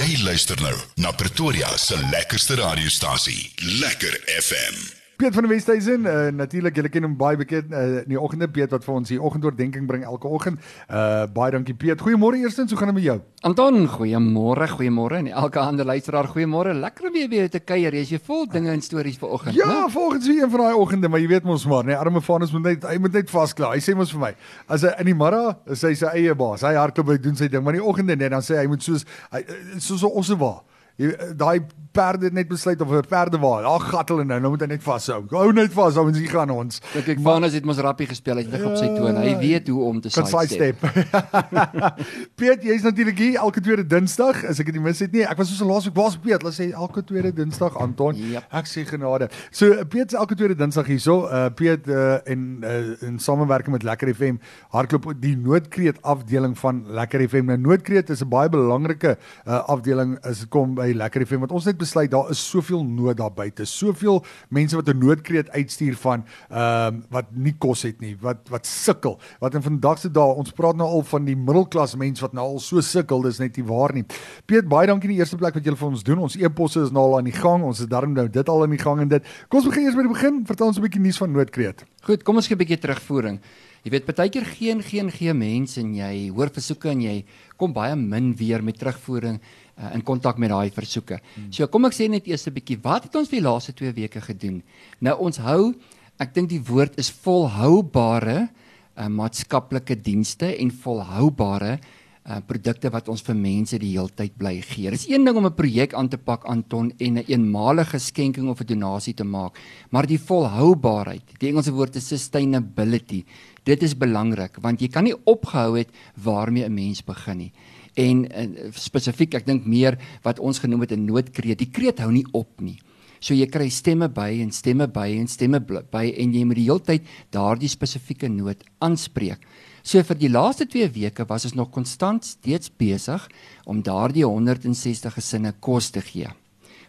Jy luister nou na Pretoria se lekkerste radiostasie, Lekker FM. Piet van die Westhuizen, uh, natuurlik julle ken hom baie bekend uh, in die oggende Piet wat vir ons hier oggendoordenking bring elke oggend. Uh baie dankie Piet. Goeiemôre eerstens, hoe gaan dit met jou? Anton, goeiemôre, goeiemôre en elke ander luisteraar goeiemôre. Lekker om weer weer te kuier. Jy's jy vol dinge en stories vir oggend, Ja, né? volgens wie een van daai oggende, maar jy weet mos maar, nee, arme Vanus moet net hy moet net vasklaar. Hy sê mos vir my, as hy in die môre is hy sy eie baas. Hy hardloop hy doen sy ding, maar in die oggende net dan sê hy moet soos hy soos 'n ossewa. Jy daai perde het net besluit of 'n perdewaal. Daar gat hulle nou, nou moet hy net vashou. Hou net vas, ons gaan ons. Kyk, ek Vanus het mos rappie gespeel, hy's weg op sy toon. Hy weet hoe om te kan sidestep. sidestep. Piet, jy's natuurlik hier elke tweede Dinsdag, as ek dit nie mis het nie. Ek was so laasweek waar's Piet? Hulle sê elke tweede Dinsdag Anton. Yep. Ek sê genade. So Piet se elke tweede Dinsdag hierso. Uh Piet uh, en uh, in samewerking met Lekker FM hardloop die noodkreet afdeling van Lekker FM. Nou noodkreet is 'n baie belangrike uh, afdeling as dit kom by Lekker FM want ons het besluit daar is soveel nood daar buite. Soveel mense wat 'n noodkreet uitstuur van ehm um, wat nie kos het nie, wat wat sukkel. Wat in vandag se dae ons praat nou al van die middelklas mens wat nou al so sukkel, dis net nie waar nie. Piet, baie dankie in die eerste plek wat julle vir ons doen. Ons e-posse is nou al aan die gang. Ons is darm nou dit al aan die gang en dit. Kom ons begin eers by die begin. Vertel ons 'n bietjie nuus van noodkreet. Goed, kom ons gee 'n bietjie terugvoering. Jy weet partykeer geen geen geen mense en jy hoor versoeke en jy kom baie min weer met terugvoering uh, in kontak met daai versoeke. Hmm. So kom ek sê net eers 'n bietjie wat het ons vir die laaste 2 weke gedoen? Nou ons hou ek dink die woord is volhoubare uh, maatskaplike dienste en volhoubare uh produkte wat ons vir mense die heeltyd bly gee. Dis een ding om 'n projek aan te pak Anton en 'n een eenmalige skenking of 'n donasie te maak, maar die volhoubaarheid, die Engelse woord is sustainability. Dit is belangrik want jy kan nie opgehou het waarmee 'n mens begin nie. En uh, spesifiek, ek dink meer wat ons genoem het 'n noodkreet. Die kreet hou nie op nie. So jy kry stemme by en stemme by en stemme by en jy moet die hele tyd daardie spesifieke nood aanspreek. So vir die laaste 2 weke was ons nog konstant steeds besig om daardie 160 gesinne kos te gee.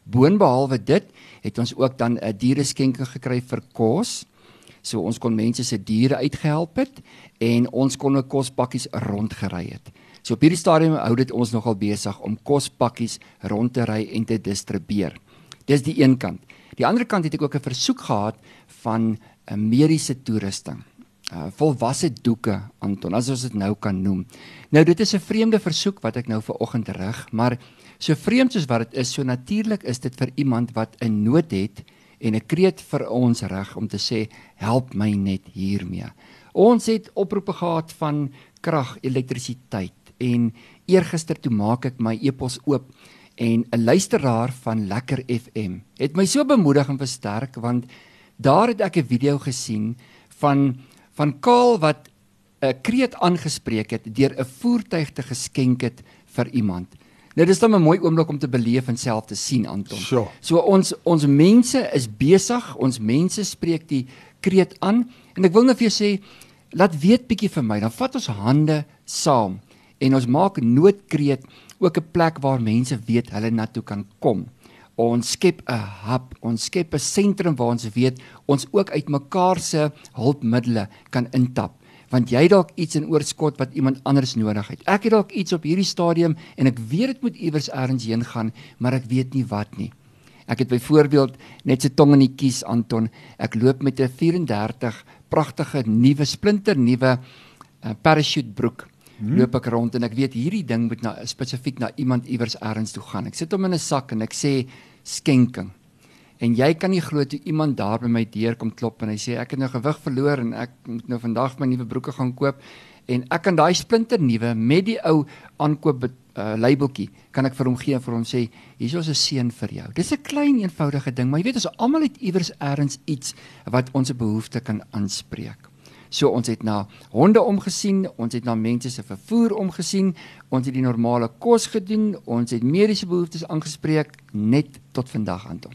Boonbehalwe dit het ons ook dan 'n diereskenking gekry vir kos. So ons kon mense se diere uitgehelp het en ons kon ook kospakkies rondgery het. So op hierdie stadium hou dit ons nogal besig om kospakkies rond te ry en te distribueer. Dis die een kant. Die ander kant het ek ook 'n versoek gehad van 'n mediese toerusting. Uh volwasse doeke Anton, as ons dit nou kan noem. Nou dit is 'n vreemde versoek wat ek nou vir oggend rig, maar so vreemd soos wat dit is, so natuurlik is dit vir iemand wat 'n nood het en 'n kreet vir ons reg om te sê help my net hiermee. Ons het oproepe gehad van krag, elektrisiteit en eergister toe maak ek my e-pos oop en 'n luisteraar van Lekker FM het my so bemoedig en versterk want daar het ek 'n video gesien van van Kaal wat 'n kreet aangespreek het deur 'n voertuig te geskenk het vir iemand. Nou dis dan 'n mooi oomblik om te beleef en self te sien Anton. Sure. So ons ons mense is besig, ons mense spreek die kreet aan en ek wil net vir jou sê laat weet bietjie vir my, dan vat ons hande saam en ons maak noodkreet ook 'n plek waar mense weet hulle na toe kan kom. Ons skep 'n hub, ons skep 'n sentrum waar ons weet ons ook uit mekaar se hulpmiddels kan intap want jy dalk iets in oorskot wat iemand anders nodig het. Ek het dalk iets op hierdie stadium en ek weet dit moet iewers elders heen gaan, maar ek weet nie wat nie. Ek het byvoorbeeld net se tong in die kies Anton. Ek loop met 'n 34 pragtige nuwe splinter nuwe uh, parachute broek. Hmm. Loop ek rond en ek weet hierdie ding moet na spesifiek na iemand iewers elders toe gaan. Ek sit hom in 'n sak en ek sê skenking. En jy kan nie glo toe iemand daar by my deur kom klop en hy sê ek het nou gewig verloor en ek moet nou vandag my nuwe broeke gaan koop en ek kan daai splinter nuwe met die ou aankoop uh, labeltjie kan ek vir hom gee en vir hom sê hier is 'n seën vir jou. Dis 'n klein eenvoudige ding, maar jy weet ons almal het iewers elders iets wat ons behoefte kan aanspreek. So ons het na honde omgesien, ons het na mense se vervoer omgesien, ons het die normale kos gedoen, ons het mediese behoeftes aangespreek net tot vandag aan toe.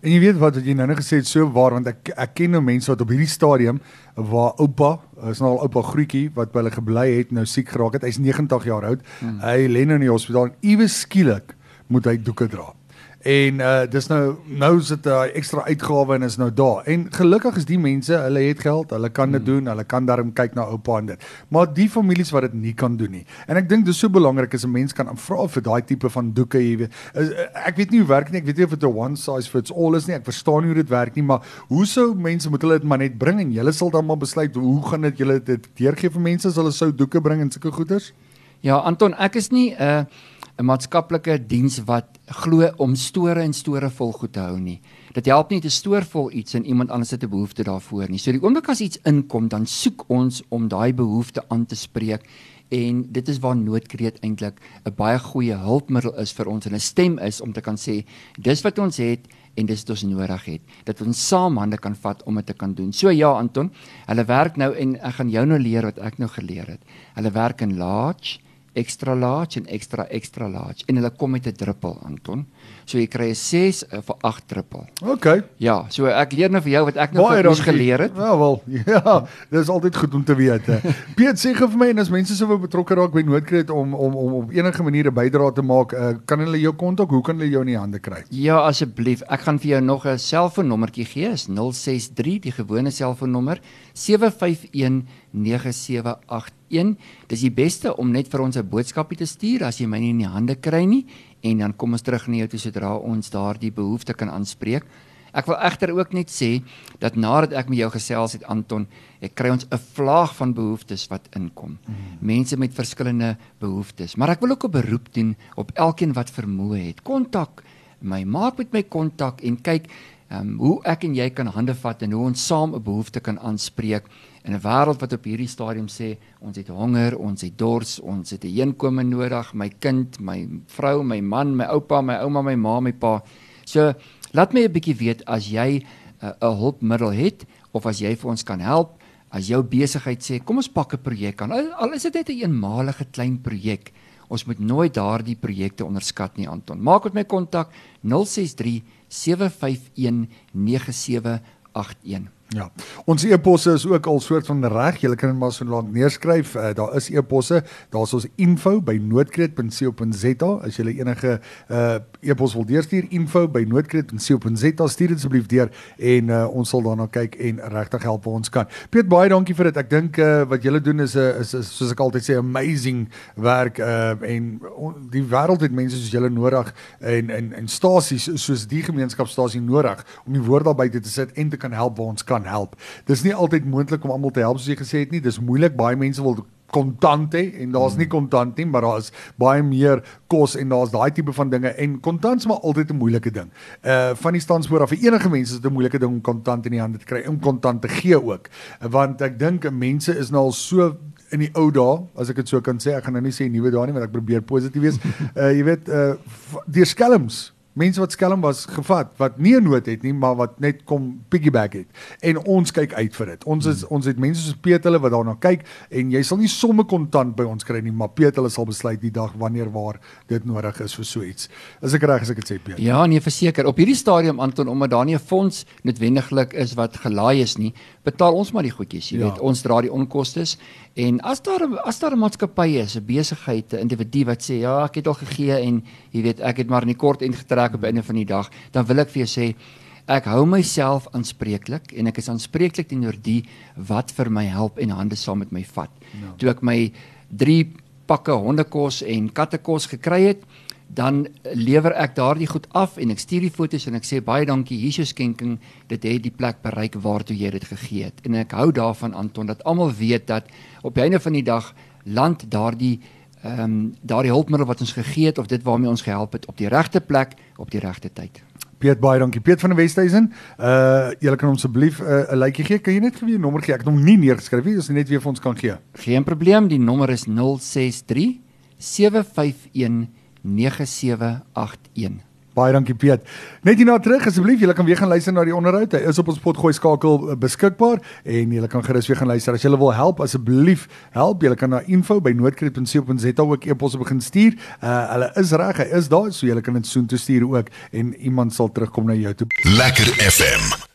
En jy weet wat wat jy nou net gesê het so waar want ek ek ken nou mense wat op hierdie stadium waar oupa is nou al oupa groetjie wat by hulle gebly het nou siek geraak het hy's 90 jaar oud hmm. hy lê nou in die hospitaal en iewes skielik moet hy doeke dra En uh dis nou nou dit 'n uh, ekstra uitgawe en is nou daar. En gelukkig is die mense, hulle het geld, hulle kan dit hmm. doen, hulle kan daarom kyk na oupa en dit. Maar die families wat dit nie kan doen nie. En ek dink dis so belangrik as 'n mens kan vra vir daai tipe van doeke, jy weet. Uh, ek weet nie hoe werk nie. Ek weet nie of dit 'n one size fits all is nie. Ek verstaan nie hoe dit werk nie, maar hoe sou mense moet hulle dit maar net bring en julle sal dan maar besluit hoe gaan dit julle dit deurgee vir mense as hulle sou doeke bring en sulke goeders? Ja, Anton, ek is nie 'n uh, 'n maatskaplike diens wat glo om store en store vol goed te hou nie. Dit help nie te stoor vol iets en iemand anders het 'n behoefte daarvoor nie. So die oomblik as iets inkom, dan soek ons om daai behoefte aan te spreek en dit is waar noodkreet eintlik 'n baie goeie hulpmiddel is vir ons en 'n stem is om te kan sê dis wat ons het en dis wat ons nodig het dat ons saam hande kan vat om dit te kan doen. So ja Anton, hulle werk nou en ek gaan jou nou leer wat ek nou geleer het. Hulle werk in large extra large en extra extra large en hulle kom met 'n druppel Anton. So jy kry 'n 6 of 'n 8 druppel. OK. Ja, so ek leer nou vir jou wat ek nou vir ons geleer het. Ja wel. Ja, dit is altyd goed om te weet. Piet sê vir my en as mense sou betrokke raak by Noordkreet om om om op enige manier 'n bydrae te maak, uh, kan hulle jou kontak? Hoe kan hulle jou in die hande kry? Ja, asseblief. Ek gaan vir jou nog 'n selfoonnommertjie gee. Is 063 die gewone selfoonnommer 751 9781. Dis die beste om net vir ons 'n boodskapie te stuur as jy my nie in die hande kry nie en dan kom ons terug na jou toe sodra ons daardie behoefte kan aanspreek. Ek wil egter ook net sê dat nadat ek met jou gesels het Anton, ek kry ons 'n vlaag van behoeftes wat inkom. Mm. Mense met verskillende behoeftes, maar ek wil ook 'n beroep doen op elkeen wat vermoë het. Kontak my, maak met my kontak en kyk um, hoe ek en jy kan hande vat en hoe ons saam 'n behoefte kan aanspreek in 'n wêreld wat op hierdie stadium sê ons het honger, ons het dors, ons het 'n heenkome nodig, my kind, my vrou, my man, my oupa, my ouma, my ma, my pa. So laat my 'n bietjie weet as jy uh, 'n uh, hulpmiddel het of as jy vir ons kan help. As jou besigheid sê, kom ons pak 'n projek aan. Al, al is dit net 'n een eenmalige klein projek. Ons moet nooit daardie projekte onderskat nie, Anton. Maak met my kontak 063 751 9781. Ja. Ons e-posse is ook al soort van reg. Jy kan maar so lank neerskryf. Uh, daar is e-posse. Daar's ons info@noordkreet.co.za as jy enige uh e-pos wil deurstuur info@noordkreet.co.za stuur dit asseblief deur en uh, ons sal daarna kyk en regtig help waar ons kan. Piet baie dankie vir dit. Ek dink uh, wat julle doen is 'n is, is soos ek altyd sê amazing werk uh en uh, die wêreld het mense soos julle nodig en en en stasies soos die gemeenskapstasie nodig om die woord daar buite te sit en te kan help waar ons kan kan help. Dis nie altyd moontlik om almal te help soos jy gesê het nie. Dis moeilik. Baie mense wil kontant hê en daar's nie kontant nie, maar daar's baie meer kos en daar's daai tipe van dinge en kontant is maar altyd 'n moeilike ding. Uh van die standspoor af vir enige mense is dit 'n moeilike ding om kontant in die hande te kry, om kontant te gee ook. Want ek dink mense is nou al so in die ou dae, as ek dit so kan sê, ek gaan nou nie sê nuwe dae nie, want ek probeer positief wees. Uh jy weet, uh deur skelms mense wat skelm was gevat wat nie 'n nood het nie maar wat net kom piggyback het en ons kyk uit vir dit. Ons is hmm. ons het mense soos Piet hulle wat daarna kyk en jy sal nie somme kontant by ons kry nie maar Piet hulle sal besluit die dag wanneer waar dit nodig is vir so iets. Is ek reg as ek dit sê Piet? Ja, nee verseker. Op hierdie stadium Anton omdat daar nie 'n fonds noodwendiglik is wat gelaai is nie, betaal ons maar die goedjies, jy ja. weet. Ons dra die onkoste en as daar as daar 'n maatskappy is, 'n besigheid, 'n individu wat sê ja, ek het al gegee en jy weet ek het maar in die kort en getrek trek op einde van die dag, dan wil ek vir jou sê ek hou myself aanspreeklik en ek is aanspreeklik teenoor die wat vir my help en hande saam met my vat. Ja. Toe ek my 3 pakke hondekos en kattekos gekry het, dan lewer ek daardie goed af en ek stuur die foto's en ek sê baie dankie hier is jou skenking dit het die plek bereik waartoe jy dit gegee het en ek hou daarvan Anton dat almal weet dat op die einde van die dag land daardie ehm um, daardie hulpmiddel wat ons gegee het of dit waarmee ons gehelp het op die regte plek op die regte tyd. Piet baie dankie. Piet van die Westhuizen. Uh julle kan asseblief 'n uh, lykie gee. Kan jy net gee 'n nommer gee? Ek het hom nie neergeskryf nie, jy net weer vir ons kan gee. Geen probleem. Die nommer is 063 751 9781. Baie dankie Piet. Net hierna terug asseblief, julle kan weer gaan luister na die onderhoud. Hy is op ons potgooi skakel eh, beskikbaar en julle kan gerus weer gaan luister. As julle wil help, asseblief help. Julle kan na info@noordkreet.co.za ook e-posse begin stuur. Uh hulle is reg, hy is daar, so julle kan dit soontoe stuur ook en iemand sal terugkom na jou toe. Lekker FM